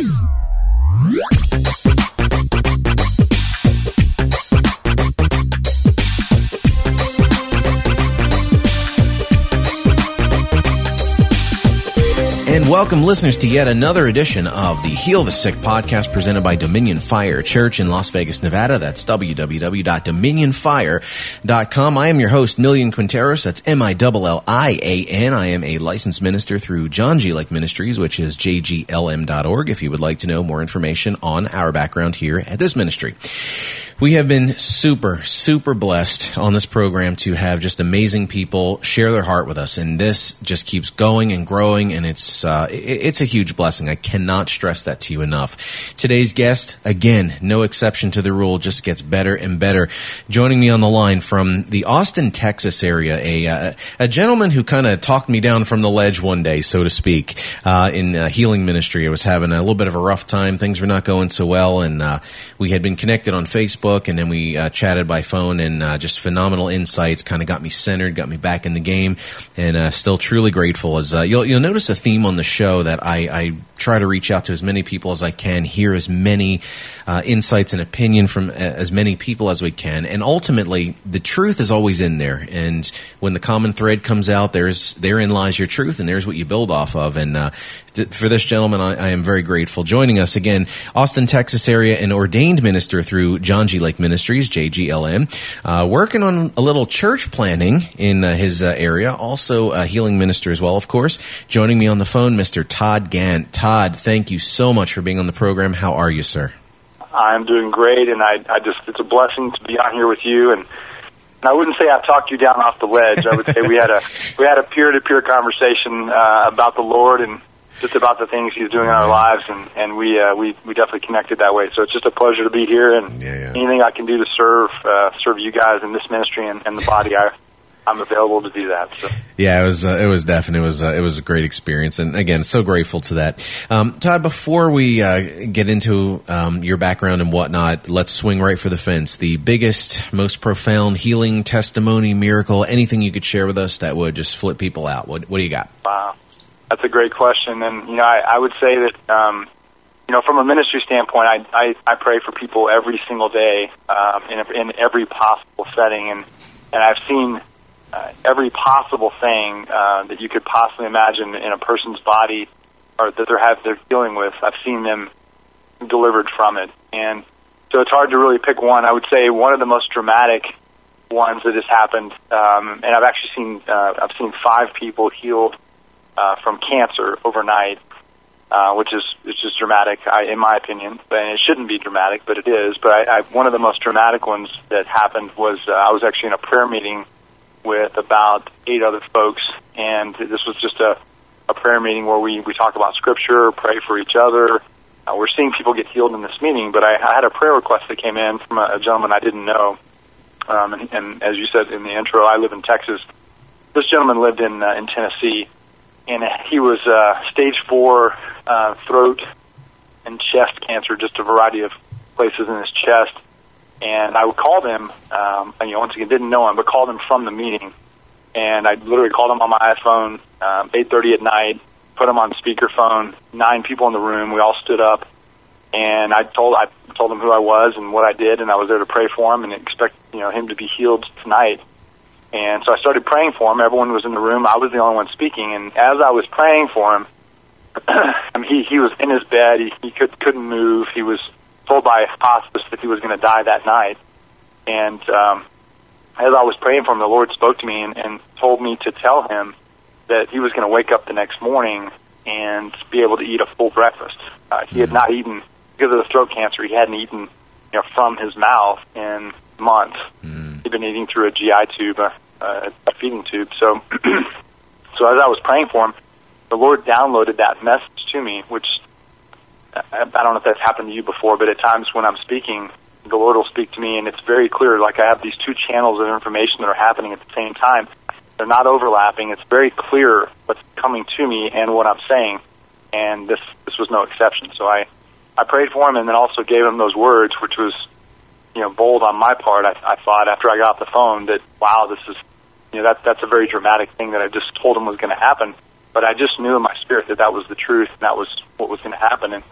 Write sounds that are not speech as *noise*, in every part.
And welcome listeners to yet another edition of the Heal the Sick podcast presented by Dominion Fire Church in Las Vegas, Nevada. That's www.dominionfire.com. I am your host, Millian Quinteros. That's M-I-L-L-I-A-N. I am a licensed minister through John G. Lake Ministries, which is jglm.org if you would like to know more information on our background here at this ministry. We have been super, super blessed on this program to have just amazing people share their heart with us. And this just keeps going and growing and it's, uh, it's a huge blessing. I cannot stress that to you enough. Today's guest, again, no exception to the rule, just gets better and better. Joining me on the line from the Austin, Texas area, a, uh, a gentleman who kind of talked me down from the ledge one day, so to speak, uh, in uh, healing ministry. I was having a little bit of a rough time. Things were not going so well. And, uh, we had been connected on Facebook and then we uh, chatted by phone, and uh, just phenomenal insights. Kind of got me centered, got me back in the game, and still truly grateful. As you'll you'll notice a theme on the show that I, I, try to reach out to as many people as I can, hear as many uh, insights and opinion from uh, as many people as we can, and ultimately the truth is always in there. And when the common thread comes out, there's therein lies your truth, and there's what you build off of. And for this gentleman, I, I, am very grateful. Joining us again, Austin, Texas area, an ordained minister through John G. Lake Ministries, JGLM, uh, working on a little church planting in uh, his uh, area, also a healing minister as well, of course. Joining me on the phone, Mr. Todd Gant. Todd, thank you so much for being on the program. How are you, sir? I'm doing great, and I, I just, it's a blessing to be on here with you and I wouldn't say I talked you down off the ledge. I would say we had a we had a peer to peer conversation uh, about the Lord and just about the things he's doing in our lives, and and we uh, we we definitely connected that way. So it's just a pleasure to be here, and yeah, yeah. anything I can do to serve uh, serve you guys in this ministry and, and the body, I I'm available to do that. So. Yeah, it was uh, it was definitely it was uh, it was a great experience, and again, so grateful to that. Um, Todd, before we uh, get into um, your background and whatnot, let's swing right for the fence. The biggest, most profound healing testimony, miracle, anything you could share with us that would just flip people out. What what do you got? Wow. That's a great question, and you know, I, I would say that um, you know, from a ministry standpoint, I I, I pray for people every single day um, in in every possible setting, and and I've seen uh, every possible thing uh, that you could possibly imagine in a person's body or that they're have they're dealing with. I've seen them delivered from it, and so it's hard to really pick one. I would say one of the most dramatic ones that has happened, um, and I've actually seen uh, I've seen five people healed uh, from cancer overnight, uh, which is which is dramatic, I, in my opinion. And it shouldn't be dramatic, but it is. But I, I, one of the most dramatic ones that happened was uh, I was actually in a prayer meeting with about eight other folks, and this was just a, a prayer meeting where we we talk about scripture, pray for each other. Uh, we're seeing people get healed in this meeting, but I, I had a prayer request that came in from a, a gentleman I didn't know. Um, and, and as you said in the intro, I live in Texas. This gentleman lived in uh, in Tennessee, and he was uh, stage four uh, throat and chest cancer, just a variety of places in his chest. And I called him, um, and, you know, once again, didn't know him, but called him from the meeting. And I literally called him on my iPhone, um, 8.30 at night, put him on speakerphone, nine people in the room. We all stood up, and I told I told him who I was and what I did, and I was there to pray for him and expect you know him to be healed tonight. And so I started praying for him. Everyone was in the room. I was the only one speaking. And as I was praying for him, *clears throat* I mean, he he was in his bed. He, he could couldn't move. He was told by hospice that he was going to die that night. And um, as I was praying for him, the Lord spoke to me and, and told me to tell him that he was going to wake up the next morning and be able to eat a full breakfast. Uh, he had mm-hmm. not eaten because of the throat cancer. He hadn't eaten, you know, from his mouth in months. Mm he'd been eating through a GI tube, a, a feeding tube. So, *clears throat* so as I was praying for him, the Lord downloaded that message to me, which I, I don't know if that's happened to you before, but at times when I'm speaking, the Lord will speak to me, and it's very clear. Like I have these two channels of information that are happening at the same time. They're not overlapping. It's very clear what's coming to me and what I'm saying, and this this was no exception. So I I prayed for him, and then also gave him those words, which was you know bold on my part. I, I thought after I got off the phone that wow, this is you know that that's a very dramatic thing that I just told him was going to happen. But I just knew in my spirit that that was the truth and that was what was going to happen. And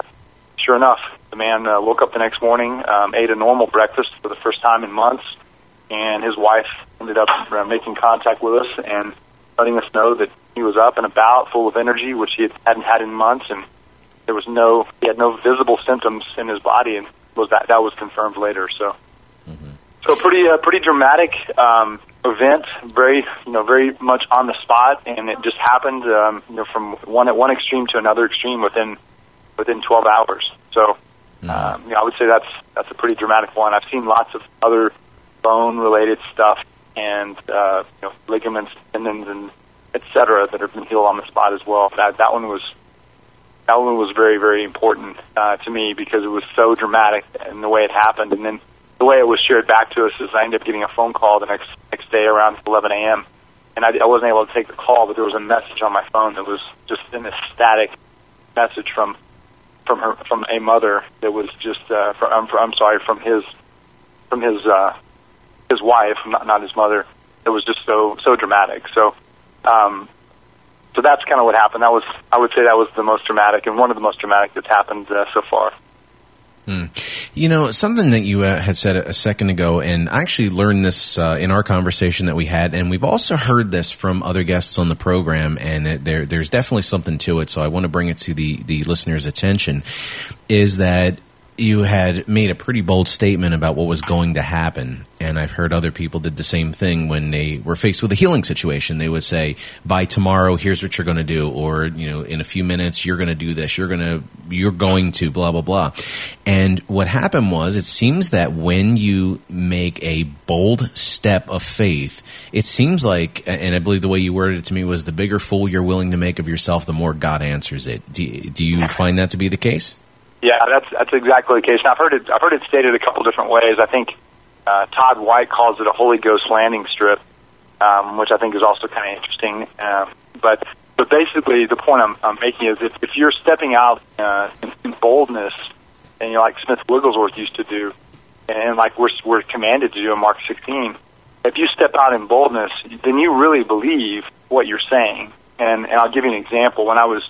sure enough, the man uh, woke up the next morning, um, ate a normal breakfast for the first time in months, and his wife ended up uh, making contact with us and letting us know that he was up and about, full of energy, which he hadn't had in months, and there was no he had no visible symptoms in his body, and was that that was confirmed later. So, mm-hmm. so pretty uh, pretty dramatic um, event, very you know very much on the spot, and it just happened um, you know from one at one extreme to another extreme within within 12 hours. So, mm-hmm. um, you know, I would say that's that's a pretty dramatic one. I've seen lots of other bone related stuff and uh, you know ligaments, tendons, and etc. that have been healed on the spot as well. That that one was that one was very, very important uh, to me because it was so dramatic in the way it happened, and then the way it was shared back to us is I ended up getting a phone call the next next day around 11 a.m. and I, I wasn't able to take the call, but there was a message on my phone that was just an ecstatic message from from her from a mother that was just uh, from, I'm, I'm sorry from his from his uh, his wife, not not his mother. It was just so so dramatic. So um, so that's kind of what happened. That was, I would say, that was the most dramatic and one of the most dramatic that's happened uh, so far. Hmm. You know, something that you uh, had said a second ago, and I actually learned this uh, in our conversation that we had, and we've also heard this from other guests on the program, and it, there, there's definitely something to it. So I want to bring it to the the listeners' attention. Is that you had made a pretty bold statement about what was going to happen. And I've heard other people did the same thing when they were faced with a healing situation. They would say, by tomorrow, here's what you're going to do. Or, you know, in a few minutes, you're going to do this. You're going to, you're going to blah, blah, blah. And what happened was it seems that when you make a bold step of faith, it seems like, and I believe the way you worded it to me was the bigger fool you're willing to make of yourself, the more God answers it. Do, do you find that to be the case? Yeah, that's that's exactly the case. Now, I've heard it. I've heard it stated a couple different ways. I think uh, Todd White calls it a Holy Ghost landing strip, um, which I think is also kind of interesting. Um, but but basically, the point I'm, I'm making is if, if you're stepping out uh, in, in boldness, and you know, like Smith Wigglesworth used to do, and like we're we're commanded to do in Mark 16, if you step out in boldness, then you really believe what you're saying. And and I'll give you an example. When I was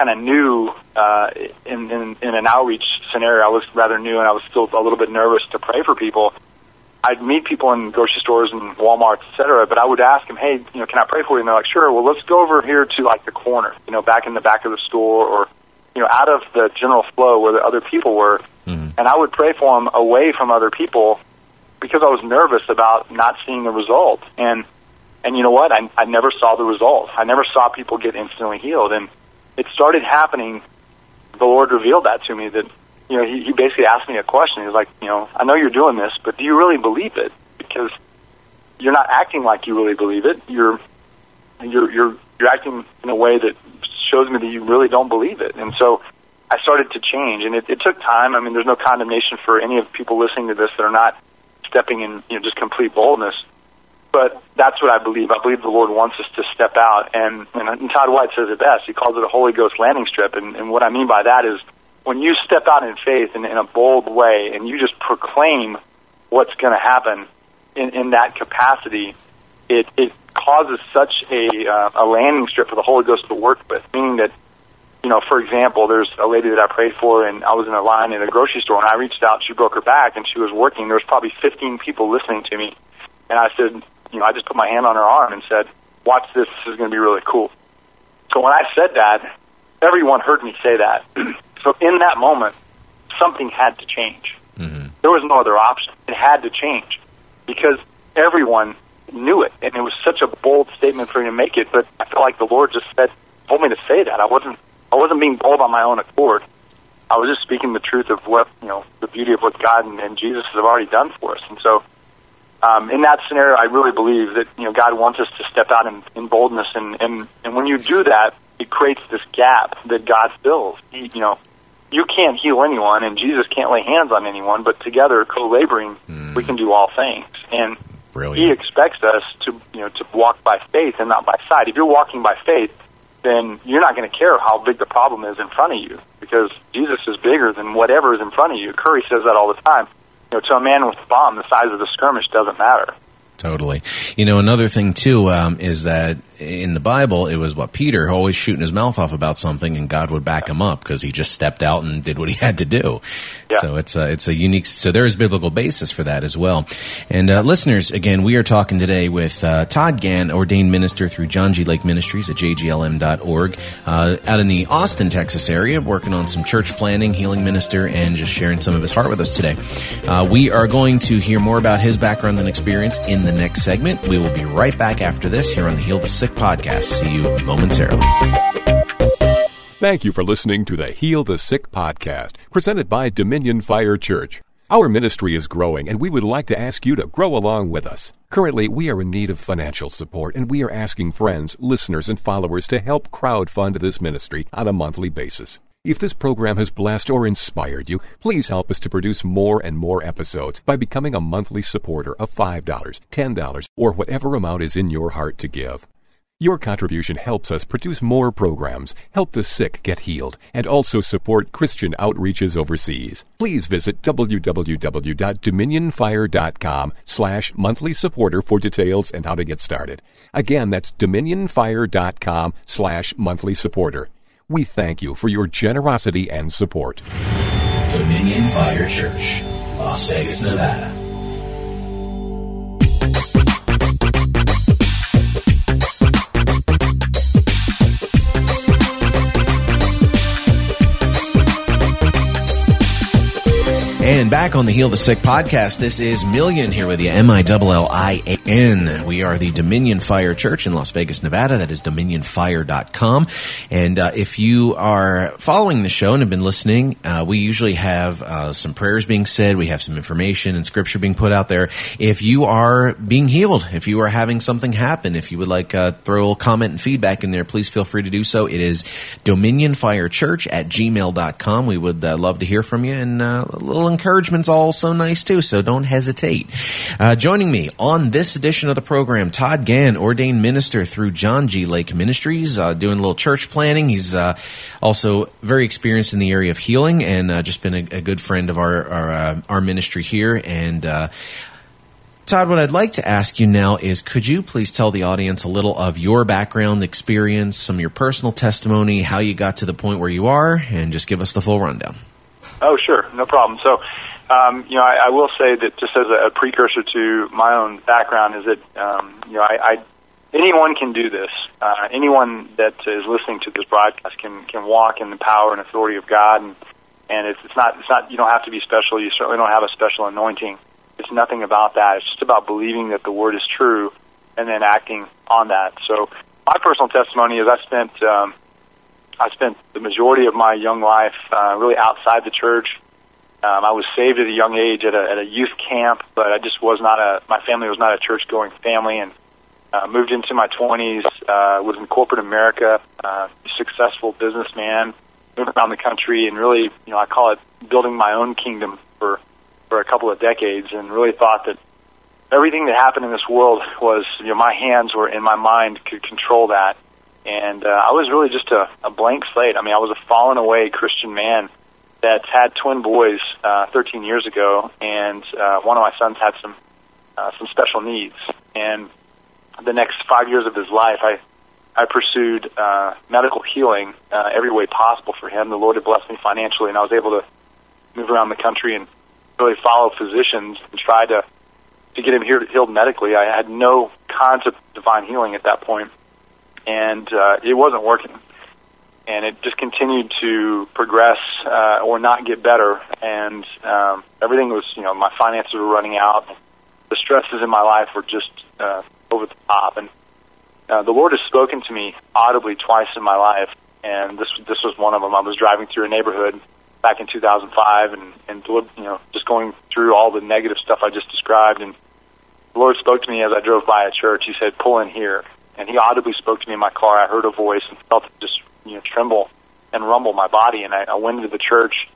kind of new uh, in, in in an outreach scenario. I was rather new, and I was still a little bit nervous to pray for people. I'd meet people in grocery stores and Walmart, et cetera, but I would ask them, "Hey, you know, can I pray for you?" And they're like, "Sure." Well, let's go over here to like the corner, you know, back in the back of the store, or you know, out of the general flow where the other people were. Mm-hmm. And I would pray for them away from other people because I was nervous about not seeing the result. And and you know what? I, I never saw the result. I never saw people get instantly healed. And it started happening, the Lord revealed that to me that, you know, he, he basically asked me a question. He's like, you know, I know you're doing this, but do you really believe it? Because you're not acting like you really believe it. You're, you're, you're, you're acting in a way that shows me that you really don't believe it. And so I started to change and it, it took time. I mean, there's no condemnation for any of people listening to this that are not stepping in, you know, just complete boldness. But that's what I believe. I believe the Lord wants us to step out. And, and, and Todd White says it best. He calls it a Holy Ghost landing strip. And, and what I mean by that is when you step out in faith in, in a bold way and you just proclaim what's going to happen in, in that capacity, it, it causes such a, uh, a landing strip for the Holy Ghost to work with, meaning that you know, for example, there's a lady that I prayed for, and I was in a line in a grocery store, and I reached out. She broke her back, and she was working. There was probably 15 people listening to me, and I said, you know, I just put my hand on her arm and said, "Watch this. This is going to be really cool." So when I said that, everyone heard me say that. *clears throat* so in that moment, something had to change. Mm-hmm. There was no other option. It had to change because everyone knew it, and it was such a bold statement for me to make it. But I felt like the Lord just said, told me to say that. I wasn't, I wasn't being bold on my own accord. I was just speaking the truth of what you know, the beauty of what God and, and Jesus have already done for us. And so, um, in that scenario, I really believe that you know God wants us to step out in, in boldness, and, and and when you do that, it creates this gap that God fills. He, you know, you can't heal anyone, and Jesus can't lay hands on anyone, but together, co-laboring, mm. we can do all things. And Brilliant. He expects us to you know to walk by faith and not by sight. If you're walking by faith, then you're not going to care how big the problem is in front of you because Jesus is bigger than whatever is in front of you. Curry says that all the time you know, to a man with a bomb, the size of the skirmish doesn't matter. Totally. You know, another thing too um, is that in the Bible, it was what Peter always shooting his mouth off about something, and God would back him up because he just stepped out and did what he *laughs* had to do. Yeah. So it's a it's a unique. So there is biblical basis for that as well. And uh, listeners, again, we are talking today with uh, Todd Gann, ordained minister through John G. Lake Ministries at jglm.org, uh, out in the Austin, Texas area, working on some church planting, healing minister, and just sharing some of his heart with us today. Uh, we are going to hear more about his background and experience in the next segment. We will be right back after this here on the Heal the Sick podcast. See you momentarily. Thank you for listening to the Heal the Sick podcast, presented by Dominion Fire Church. Our ministry is growing, and we would like to ask you to grow along with us. Currently, we are in need of financial support, and we are asking friends, listeners, and followers to help crowdfund this ministry on a monthly basis. If this program has blessed or inspired you, please help us to produce more and more episodes by becoming a monthly supporter of $5, $10, or whatever amount is in your heart to give. Your contribution helps us produce more programs, help the sick get healed, and also support Christian outreaches overseas. Please visit www.dominionfire.com slash monthly supporter for details and how to get started. Again, that's dominionfire.com slash monthly supporter. We thank you for your generosity and support. Dominion Fire Church, Las Vegas, Nevada. And back on the Heal the Sick podcast, this is Millian here with you, M-I-L-L-I-A-N. We are the Dominion Fire Church in Las Vegas, Nevada. That is dominionfire.com. And uh, if you are following the show and have been listening, uh, we usually have uh, some prayers being said. We have some information and scripture being put out there. If you are being healed, if you are having something happen, if you would like uh, throw a comment and feedback in there, please feel free to do so. It is dominionfirechurch at gmail.com. We would uh, love to hear from you and uh, a little encouragement's also nice too, so don't hesitate. Uh, joining me on this edition of the program, Todd Gann, ordained minister through John G. Lake Ministries, uh, doing a little church planting. He's uh, also very experienced in the area of healing and uh, just been a, a, good friend of our our, uh, our ministry here. And uh, Todd, what I'd like to ask you now is could you please tell the audience a little of your background experience, some of your personal testimony, how you got to the point where you are, and just give us the full rundown? Oh, sure, no problem. So, um, you know, I, I will say that just as a, a precursor to my own background is that, um, you know, I, I anyone can do this. Uh, anyone that is listening to this broadcast can can walk in the power and authority of God, and and it's, it's not it's not you don't have to be special. You certainly don't have a special anointing. It's nothing about that. It's just about believing that the word is true, and then acting on that. So, my personal testimony is I spent um, I spent the majority of my young life uh, really outside the church. Um, I was saved at a young age at a, at a youth camp, but I just was not a. My family was not a church-going family, and uh, moved into my 20s. Uh, was in corporate America, uh, successful businessman, moved around the country, and really, you know, I call it building my own kingdom for for a couple of decades, and really thought that everything that happened in this world was, you know, my hands were in my mind could control that and uh, I was really just a, a blank slate. I mean, I was a fallen away Christian man that's had twin boys uh, 13 years ago, and uh, one of my sons had some uh, some special needs. And the next five years of his life, I I pursued uh, medical healing uh, every way possible for him. The Lord had blessed me financially, and I was able to move around the country and really follow physicians and try to to get him here healed medically. I had no concept of divine healing at that point and uh, it wasn't working. And it just continued to progress uh, or not get better, and um, everything was, you know, my finances were running out. The stresses in my life were just uh, over the top, and uh, the Lord has spoken to me audibly twice in my life, and this this was one of them. I was driving through a neighborhood back in 2005, and and you know, just going through all the negative stuff I just described, and the Lord spoke to me as I drove by a church. He said, "Pull in here." and he audibly spoke to me in my car. I heard a voice and felt it just you know tremble and rumble my body. And I, I went into the church,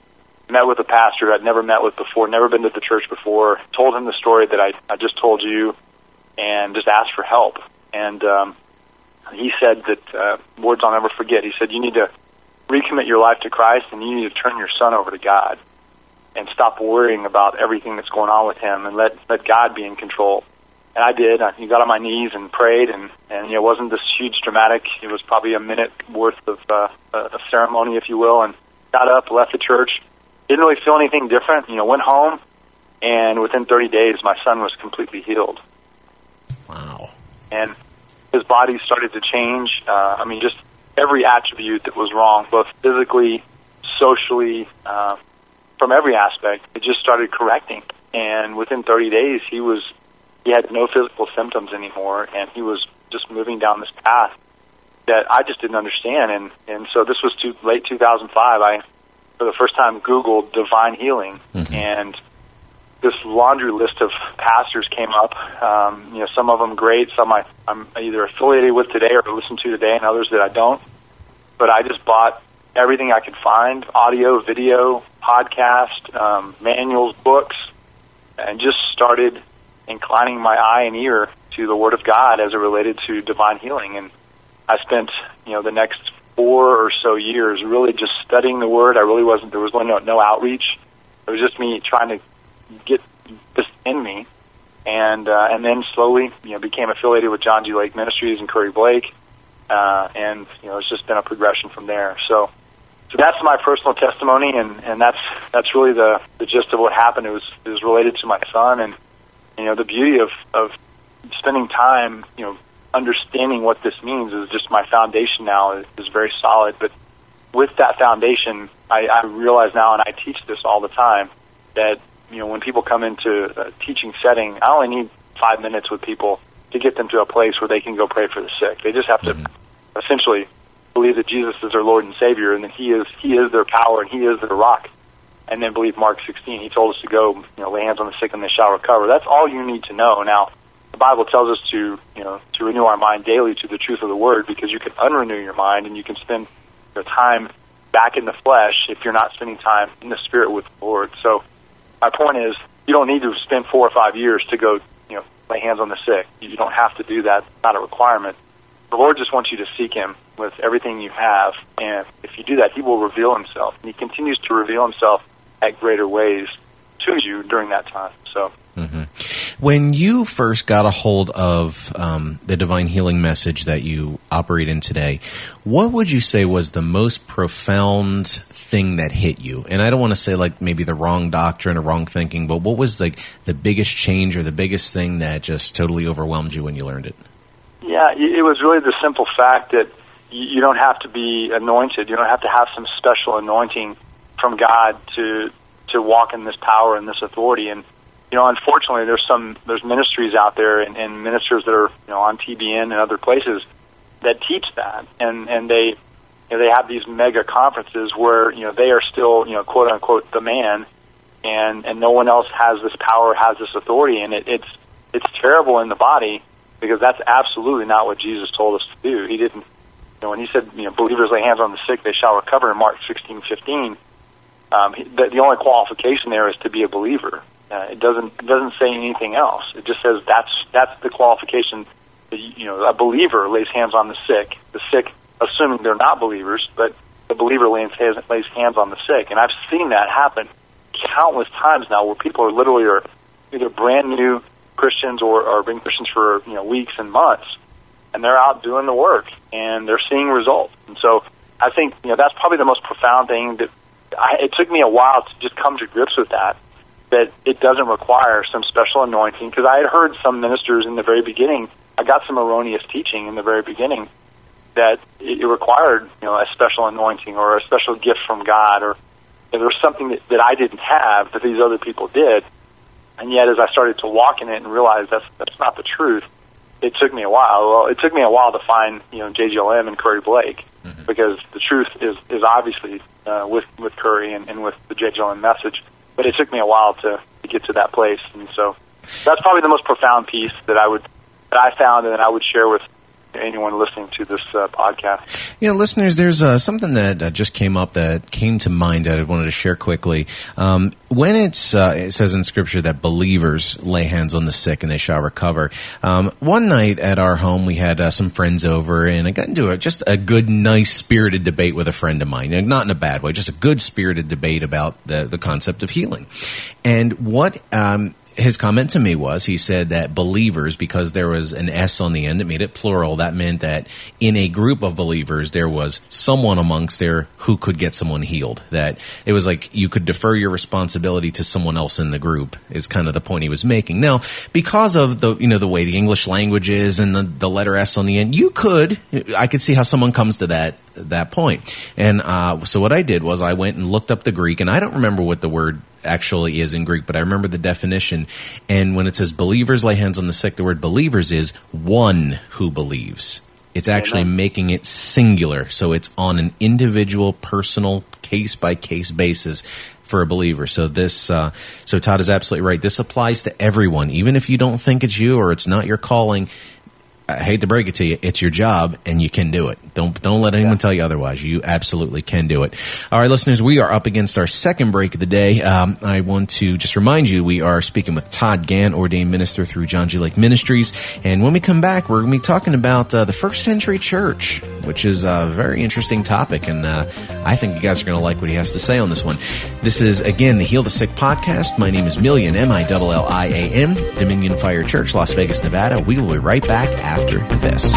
met with a pastor I'd never met with before, never been to the church before. Told him the story that I I just told you, and just asked for help. And um, he said that uh, words I'll never forget. He said you need to recommit your life to Christ, and you need to turn your son over to God, and stop worrying about everything that's going on with him, and let let God be in control. And I did. I got on my knees and prayed, and and you know, it wasn't this huge dramatic. It was probably a minute worth of uh, a ceremony, if you will, and got up, left the church. Didn't really feel anything different. You know, went home, and within 30 days, my son was completely healed. Wow. And his body started to change. Uh, I mean, just every attribute that was wrong, both physically, socially, uh, from every aspect, it just started correcting. And within 30 days, he was he had no physical symptoms anymore, and he was just moving down this path that I just didn't understand. And and so this was too, late 2005. I for the first time Googled divine healing, mm-hmm. and this laundry list of pastors came up. Um, you know, some of them great, some I, I'm either affiliated with today or listen to today, and others that I don't. But I just bought everything I could find: audio, video, podcast, um, manuals, books, and just started inclining my eye and ear to the Word of God as it related to divine healing. And I spent, you know, the next four or so years really just studying the Word. I really wasn't there was no no outreach. It was just me trying to get this in me, and uh, and then slowly, you know, became affiliated with John G. Lake Ministries and Curry Blake, uh, and you know, it's just been a progression from there. So, so that's my personal testimony, and and that's that's really the the gist of what happened. It was it was related to my son, and you know, the beauty of of spending time, you know, understanding what this means is just my foundation now is, is very solid. But with that foundation, I, I realize now, and I teach this all the time, that you know, when people come into a teaching setting, I only need five minutes with people to get them to a place where they can go pray for the sick. They just have to mm-hmm. essentially believe that Jesus is their Lord and Savior, and that He is He is their power and He is their rock. And then believe Mark 16. He told us to go, you know, lay hands on the sick and they shall recover. That's all you need to know. Now, the Bible tells us to, you know, to renew our mind daily to the truth of the Word, because you can unrenew your mind and you can spend your time back in the flesh if you're not spending time in the Spirit with the Lord. So my point is, you don't need to spend four or five years to go, you know, lay hands on the sick. You don't have to do that. It's not a requirement. The Lord just wants you to seek Him with everything you have, and if you do that, He will reveal Himself, and He continues to reveal Himself at greater ways to you during that time. So. Mm-hmm. When you first got a hold of um, the divine healing message that you operate in today, what would you say was the most profound thing that hit you? And I don't want to say like maybe the wrong doctrine or wrong thinking, but what was like the biggest change or the biggest thing that just totally overwhelmed you when you learned it? Yeah, it was really the simple fact that you don't have to be anointed. You don't have to have some special anointing from God to to walk in this power and this authority. And you know, unfortunately, there's some there's ministries out there and, and ministers that are you know on TBN and other places that teach that, and and they you know, they have these mega conferences where you know they are still you know quote unquote the man, and and no one else has this power, has this authority, and it, it's it's terrible in the body because that's absolutely not what Jesus told us to do. He didn't. You know, when he said, you know, believers lay hands on the sick, they shall recover in Mark sixteen fifteen. Um, the, the only qualification there is to be a believer. Uh, it doesn't it doesn't say anything else. It just says that's that's the qualification. That, you know, a believer lays hands on the sick. The sick, assuming they're not believers, but the believer lays hands, lays hands on the sick. And I've seen that happen countless times now, where people are literally are either brand new Christians or, or been Christians for you know weeks and months, and they're out doing the work and they're seeing results. And so I think you know that's probably the most profound thing that I, it took me a while to just come to grips with that that it doesn't require some special anointing because I had heard some ministers in the very beginning. I got some erroneous teaching in the very beginning that it required you know a special anointing or a special gift from God or there was something that, that I didn't have that these other people did. And yet, as I started to walk in it and realize that's that's not the truth, it took me a while. Well, it took me a while to find you know JGLM and Curry Blake mm-hmm. because the truth is is obviously uh, with with Curry and, and with the JGLM message but it took me a while to, to get to that place. And so that's probably the most profound piece that I would that I found and that I would share with anyone listening to this uh, podcast. Yeah, listeners, there's uh, something that uh, just came up that came to mind that I wanted to share quickly. Um, when uh, it says in Scripture that believers lay hands on the sick and they shall recover. Um, one night at our home, we had uh, some friends over, and I got into a, just a good, nice, spirited debate with a friend of mine. And not in a bad way, just a good, spirited debate about the the concept of healing. And what um, his comment to me was he said that believers, because there was an S on the end that made it plural, that meant that in a group of believers, there was someone amongst there who could get someone healed. That it was like you could defer your responsibility to someone else in the group, is kind of the point he was making. Now, because of the, you know, the way the English language is and the, the letter S on the end, you could, I could see how someone comes to that that point. And uh, so what I did was I went and looked up the Greek, and I don't remember what the word actually is in Greek, but I remember the definition. And when it says believers lay hands on the sick, the word believers is one who believes. It's actually Amen. making it singular. So it's on an individual, personal, case by case basis for a believer. So this, uh, so Todd is absolutely right. This applies to everyone, even if you don't think it's you or it's not your calling. I hate to break it to you, it's your job and you can do it. Don't don't let anyone yeah. tell you otherwise. You absolutely can do it. All right, listeners, we are up against our second break of the day. Um, I want to just remind you we are speaking with Todd Gant, ordained minister through John G. Lake Ministries, and when we come back, we're going to be talking about uh, the first century church, which is a very interesting topic, and uh, I think you guys are going to like what he has to say on this one. This is again the Heal the Sick podcast. My name is Millian M I L L I A M Dominion Fire Church, Las Vegas, Nevada. We will be right back after this.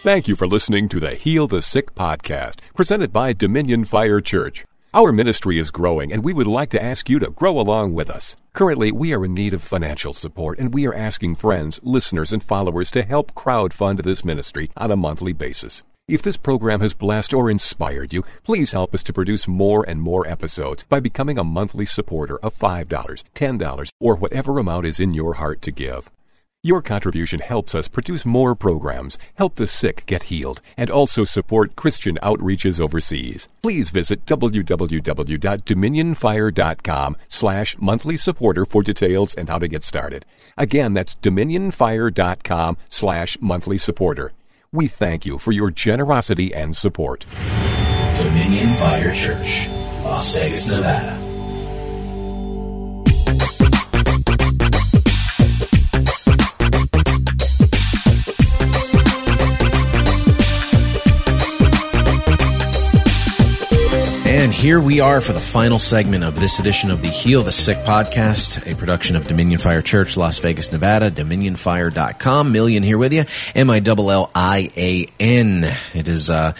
Thank you for listening to the Heal the Sick podcast, presented by Dominion Fire Church. Our ministry is growing, and we would like to ask you to grow along with us. Currently, we are in need of financial support, and we are asking friends, listeners, and followers to help crowdfund this ministry on a monthly basis. If this program has blessed or inspired you, please help us to produce more and more episodes by becoming a monthly supporter of $5, $10, or whatever amount is in your heart to give. Your contribution helps us produce more programs, help the sick get healed, and also support Christian outreaches overseas. Please visit www.dominionfire.com slash monthly supporter for details and how to get started. Again, that's dominionfire.com slash monthly supporter. We thank you for your generosity and support. Dominion Fire Church, Las Vegas, Nevada. Here we are for the final segment of this edition of the Heal the Sick podcast, a production of Dominion Fire Church, Las Vegas, Nevada, dominionfire.com. Millian here with you. M-I-L-L-I-A-N. It is, uh,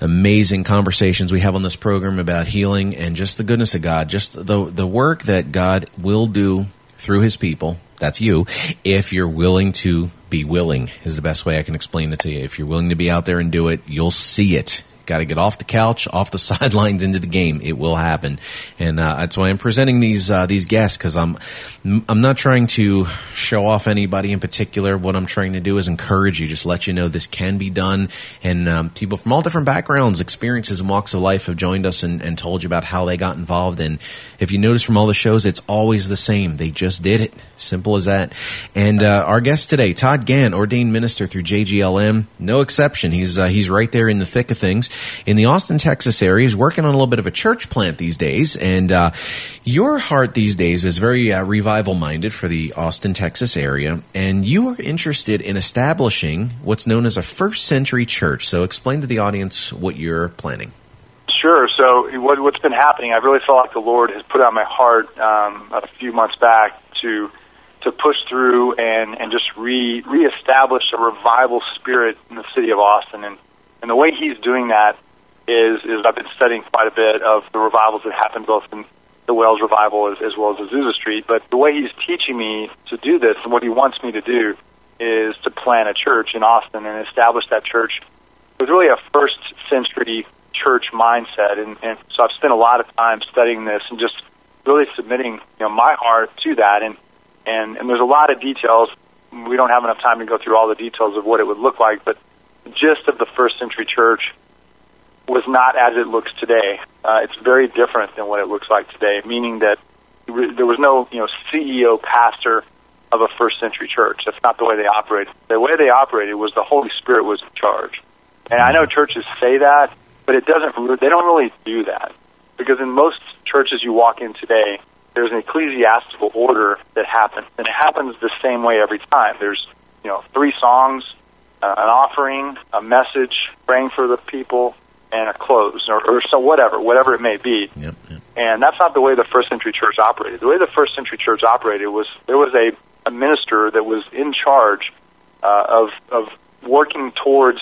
amazing conversations we have on this program about healing and just the goodness of God, just the, the work that God will do through his people. That's you. If you're willing to be willing is the best way I can explain it to you. If you're willing to be out there and do it, you'll see it Got to get off the couch, off the *laughs* sidelines, into the game. It will happen, and uh, that's why I'm presenting these uh, these guests because I'm I'm not trying to show off anybody in particular. What I'm trying to do is encourage you, just let you know this can be done. And um, people from all different backgrounds, experiences, and walks of life have joined us and, and told you about how they got involved. And if you notice from all the shows, it's always the same. They just did it. Simple as that. And uh, our guest today, Todd Gann, ordained minister through JGLM, no exception. He's uh, he's right there in the thick of things in the Austin, Texas area. He's working on a little bit of a church plant these days, and uh, your heart these days is very uh, revival minded for the Austin, Texas area, and you are interested in establishing what's known as a first century church. So, explain to the audience what you're planning. Sure. So, what, has been happening? I really felt like the Lord has put on my heart um, a few months back to to push through and and just re reestablish a revival spirit in the city of Austin. And and the way he's doing that is is I've been studying quite a bit of the revivals that happened both in the Wales revival as, as well as Azusa Street. But the way he's teaching me to do this and what he wants me to do is to plant a church in Austin and establish that church with really a first century church mindset. And, and so I've spent a lot of time studying this and just really submitting you know my heart to that. And and and there's a lot of details. We don't have enough time to go through all the details of what it would look like, but the gist of the first century church was not as it looks today. Uh, it's very different than what it looks like today, meaning that there was no you know CEO pastor of a first century church. That's not the way they operated. The way they operated was the Holy Spirit was in charge. And I know churches say that, but it doesn't. They don't really do that because in most churches you walk in today, there's an ecclesiastical order that happens, and it happens the same way every time. There's you know three songs, uh, an offering, a message, praying for the people, and a close, or, or so whatever, whatever it may be. Yep, yep. And that's not the way the first century church operated. The way the first century church operated was there was a, a minister that was in charge uh, of of working towards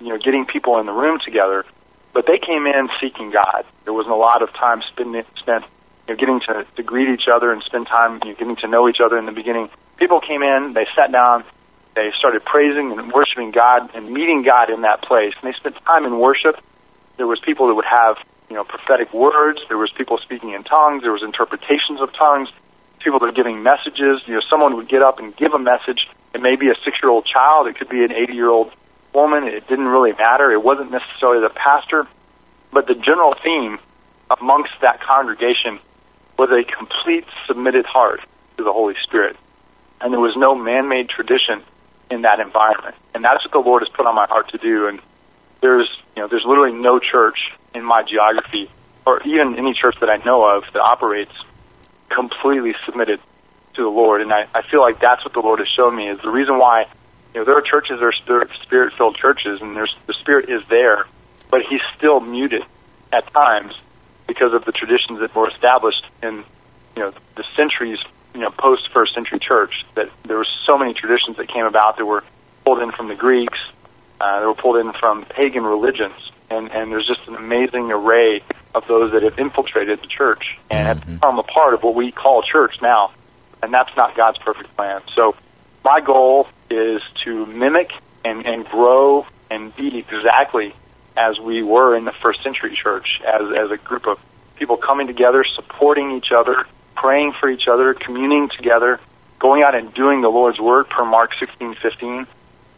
you know getting people in the room together, but they came in seeking God. There wasn't a lot of time spent spent you know, getting to, to greet each other and spend time you know, getting to know each other in the beginning. People came in, they sat down, they started praising and worshiping God and meeting God in that place, and they spent time in worship. There was people that would have you know prophetic words. There was people speaking in tongues. There was interpretations of tongues. People that were giving messages. You know, someone would get up and give a message. It may be a six-year-old child. It could be an eighty-year-old woman. It didn't really matter. It wasn't necessarily the pastor, but the general theme amongst that congregation was a complete submitted heart to the Holy Spirit. And there was no man-made tradition in that environment. And that's what the Lord has put on my heart to do. And there's, you know, there's literally no church in my geography or even any church that I know of that operates completely submitted to the Lord. And I, I feel like that's what the Lord has shown me is the reason why, you know, there are churches that are spirit filled churches and there's, the Spirit is there, but He's still muted at times because of the traditions that were established in, you know, the centuries, you know, post first century church. That there were so many traditions that came about that were pulled in from the Greeks, uh, they were pulled in from pagan religions, and and there's just an amazing array of those that have infiltrated the church and have Mhm. become a part of what we call church now, and that's not God's perfect plan. So my goal is to mimic and, and grow and be exactly as we were in the first century church, as, as a group of people coming together, supporting each other, praying for each other, communing together, going out and doing the Lord's work per Mark sixteen fifteen,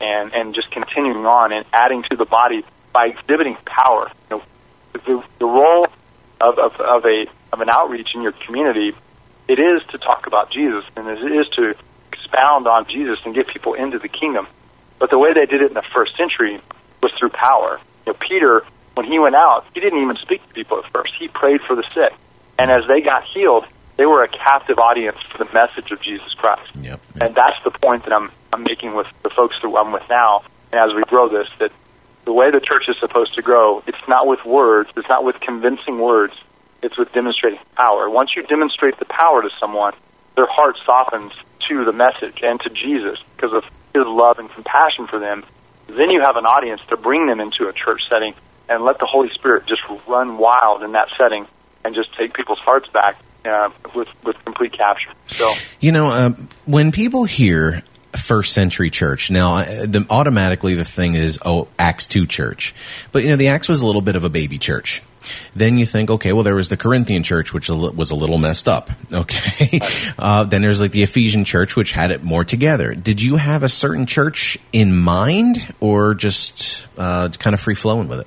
and, and just continuing on and adding to the body by exhibiting power. You know, the, the role of, of, of, a, of an outreach in your community, it is to talk about Jesus, and it is to expound on Jesus and get people into the kingdom. But the way they did it in the first century was through power. You know, Peter, when he went out, he didn't even speak to people at first. He prayed for the sick. And as they got healed, they were a captive audience for the message of Jesus Christ. Yep. And that's the point that I'm, I'm making with the folks that I'm with now. And as we grow this, that the way the church is supposed to grow, it's not with words, it's not with convincing words, it's with demonstrating power. Once you demonstrate the power to someone, their heart softens to the message and to Jesus because of his love and compassion for them. Then you have an audience to bring them into a church setting and let the Holy Spirit just run wild in that setting and just take people's hearts back uh, with with complete capture. So You know, um, when people hear first century church, now uh, the, automatically the thing is, oh, Acts 2 church. But, you know, the Acts was a little bit of a baby church. Then you think, okay, well, there was the Corinthian church, which was a little messed up. *laughs* Okay. Uh, then there's like the Ephesian church, which had it more together. Did you have a certain church in mind or just uh, kind of free flowing with it?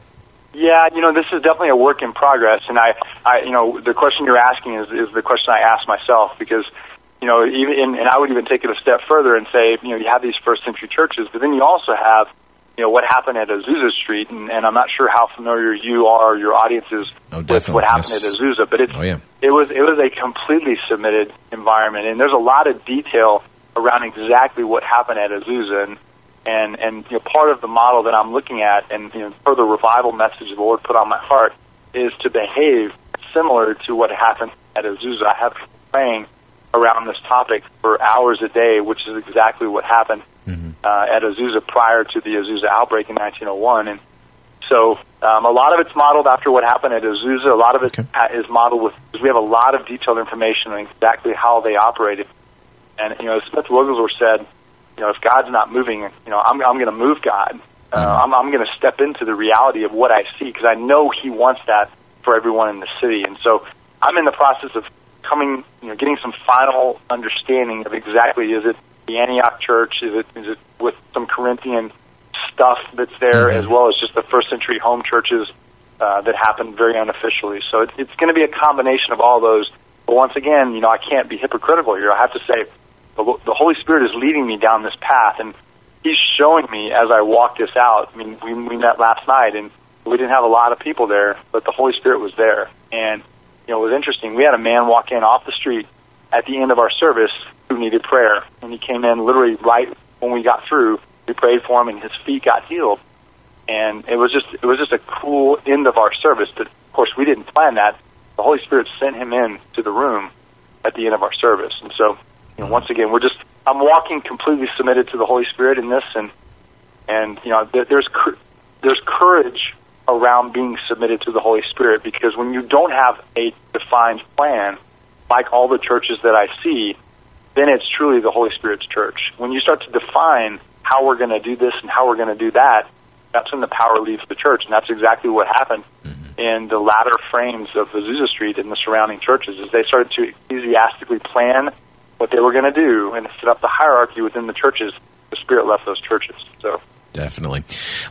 Yeah, you know, this is definitely a work in progress, and I, I, you know, the question you're asking is is the question I ask myself because, you know, even and I would even take it a step further and say, you know, you have these first century churches, but then you also have, you know, what happened at Azusa Street, and, and I'm not sure how familiar you are, your audience is Oh, with what happened yes. at Azusa, but it's Oh, yeah. it was it was a completely submitted environment, and there's a lot of detail around exactly what happened at Azusa, and and and you know, part of the model that I'm looking at, and you know, for the revival message the Lord put on my heart, is to behave similar to what happened at Azusa. I have people praying around this topic for hours a day, which is exactly what happened uh, at Azusa prior to the Azusa outbreak in 1901, and so um, a lot of it's modeled after what happened at Azusa. A lot of it Okay. is modeled with because we have a lot of detailed information on exactly how they operated. And you know, Smith Wigglesworth said, you know, if God's not moving, you know, I'm I'm going to move God. Uh, I'm I'm going to step into the reality of what I see because I know He wants that for everyone in the city. And so I'm in the process of coming, you know, getting some final understanding of exactly is it the Antioch church, is it is it with some Corinthian stuff that's there, Mhm. as well as just the first century home churches uh, that happened very unofficially. So it, it's going to be a combination of all those. But once again, you know, I can't be hypocritical here. I have to say the, the Holy Spirit is leading me down this path, and He's showing me as I walk this out. I mean, we, we met last night, and we didn't have a lot of people there, but the Holy Spirit was there. And you know, was interesting. We had a man walk in off the street at the end of our service who needed prayer, and he came in literally right when we got through. We prayed for him, and his feet got healed. And it was just it was just a cool end of our service. But of course, we didn't plan that. the Holy Spirit sent him in to the room at the end of our service. And so, you know, once again, we're just I'm walking completely submitted to the Holy Spirit in this, and and you know, there's there's courage around being submitted to the Holy Spirit because when you don't have a defined plan, like all the churches that I see, then it's truly the Holy Spirit's church. When you start to define how we're going to do this and how we're going to do that, that's when the power leaves the church, and that's exactly what happened mm-hmm. in the latter frames of Azusa Street and the surrounding churches. Is they started to enthusiastically plan what they were going to do and set up the hierarchy within the churches. The Spirit left those churches. So Definitely.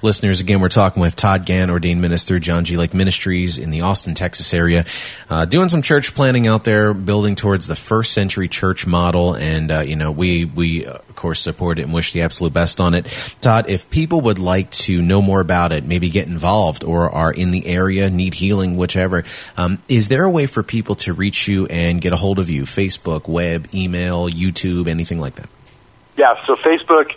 Listeners, again, we're talking with Todd Gant, ordained minister, John G. Lake Ministries in the Austin, Texas area, uh, doing some church planting out there, building towards the first century church model. And, uh, you know, we, we, uh, of course, support it and wish the absolute best on it. Todd, if people would like to know more about it, maybe get involved or are in the area, need healing, whichever, um, is there a way for people to reach you and get a hold of you? Facebook, web, email, YouTube, anything like that? Yeah, so Facebook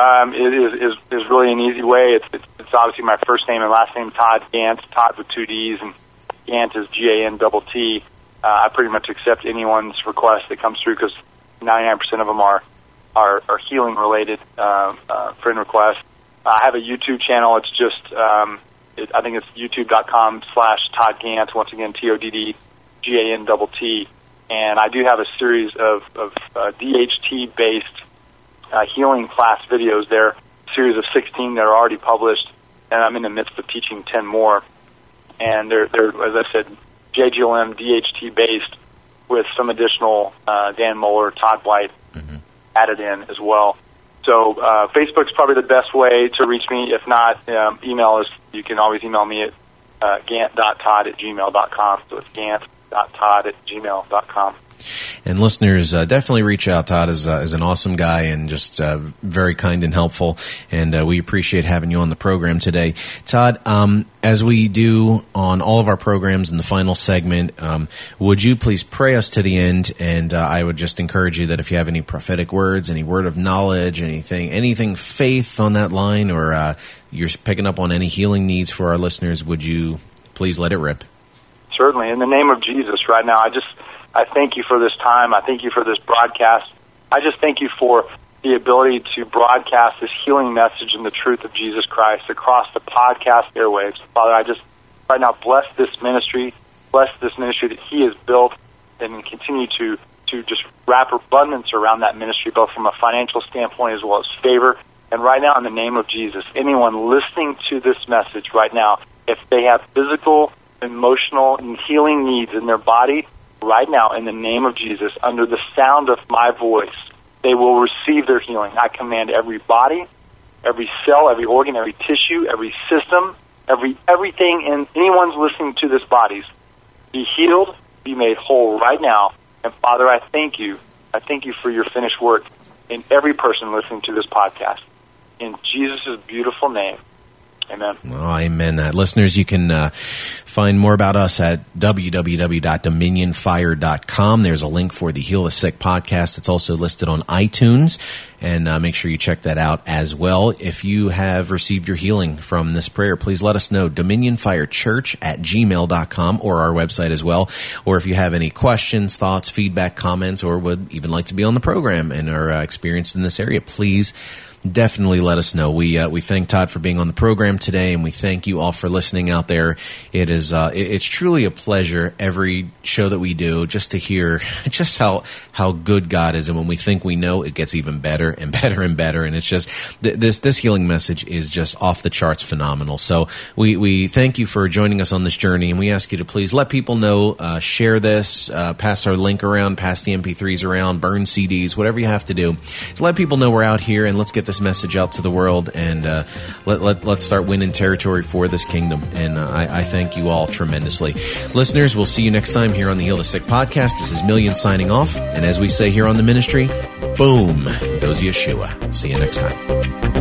um, it is, is is really an easy way. It's, it's it's obviously my first name and last name Todd Gant, Todd with two D's, and Gant is G A N double T. Uh, I pretty much accept anyone's request that comes through because 99% of them are are, are healing related uh, uh, friend requests. I have a YouTube channel. It's just um, it, I think it's youtube.com slash Todd Gant. Once again, T O D D G A N double T. And I do have a series of, of uh, DHT based uh, healing class videos there, series of 16 that are already published, and I'm in the midst of teaching 10 more. And they're, they're as I said, JGLM DHT based with some additional uh, Dan Mohler, Todd White mm-hmm. added in as well. So uh, Facebook's probably the best way to reach me. If not, um, email is you can always email me at uh, gant.todd at gmail.com. So it's gant.todd at gmail.com. And listeners, uh, definitely reach out. Todd is, uh, is an awesome guy and just uh, very kind and helpful. And uh, we appreciate having you on the program today. Todd, um, as we do on all of our programs in the final segment, um, would you please pray us to the end? And uh, I would just encourage you that if you have any prophetic words, any word of knowledge, anything, anything faith on that line, or uh, you're picking up on any healing needs for our listeners, would you please let it rip? Certainly. In the name of Jesus, right now, I just I thank you for this time. I thank you for this broadcast. I just thank you for the ability to broadcast this healing message and the truth of Jesus Christ across the podcast airwaves. Father, I just right now bless this ministry, bless this ministry that He has built, and continue to to just wrap abundance around that ministry, both from a financial standpoint as well as favor. And right now, in the name of Jesus, anyone listening to this message right now, if they have physical, emotional, and healing needs in their body, right now in the name of Jesus, under the sound of my voice, they will receive their healing. I command every body, every cell, every organ, every tissue, every system, every everything in anyone's listening to this bodies be healed, be made whole right now. And Father, I thank you. I thank you for your finished work in every person listening to this podcast. In Jesus' beautiful name. Amen. Oh, amen. That listeners, you can uh, find more about us at www.dominionfire.com. There's a link for the Heal the Sick podcast. It's also listed on iTunes, and uh, make sure you check that out as well. If you have received your healing from this prayer, please let us know. Dominionfirechurch at gmail.com or our website as well. Or if you have any questions, thoughts, feedback, comments, or would even like to be on the program and are uh, experienced in this area, please definitely let us know. We uh, we thank Todd for being on the program today, and we thank you all for listening out there. It is uh, it, it's truly a pleasure every show that we do just to hear *laughs* just how how good God is, and when we think we know, it gets even better and *laughs* better and better. And it's just th- this this healing message is just off the charts phenomenal. So we we thank you for joining us on this journey, and we ask you to please let people know, uh, share this, uh, pass our link around, pass the MP3s around, burn CDs, whatever you have to do to let people know we're out here, and let's get this message out to the world and uh, let, let, let's start winning territory for this kingdom. And uh, I, I, thank you all tremendously. Listeners, we'll see you next time here on the Heal the Sick podcast. This is Millian signing off. And as we say here on the ministry, boom goes Yeshua. See you next time.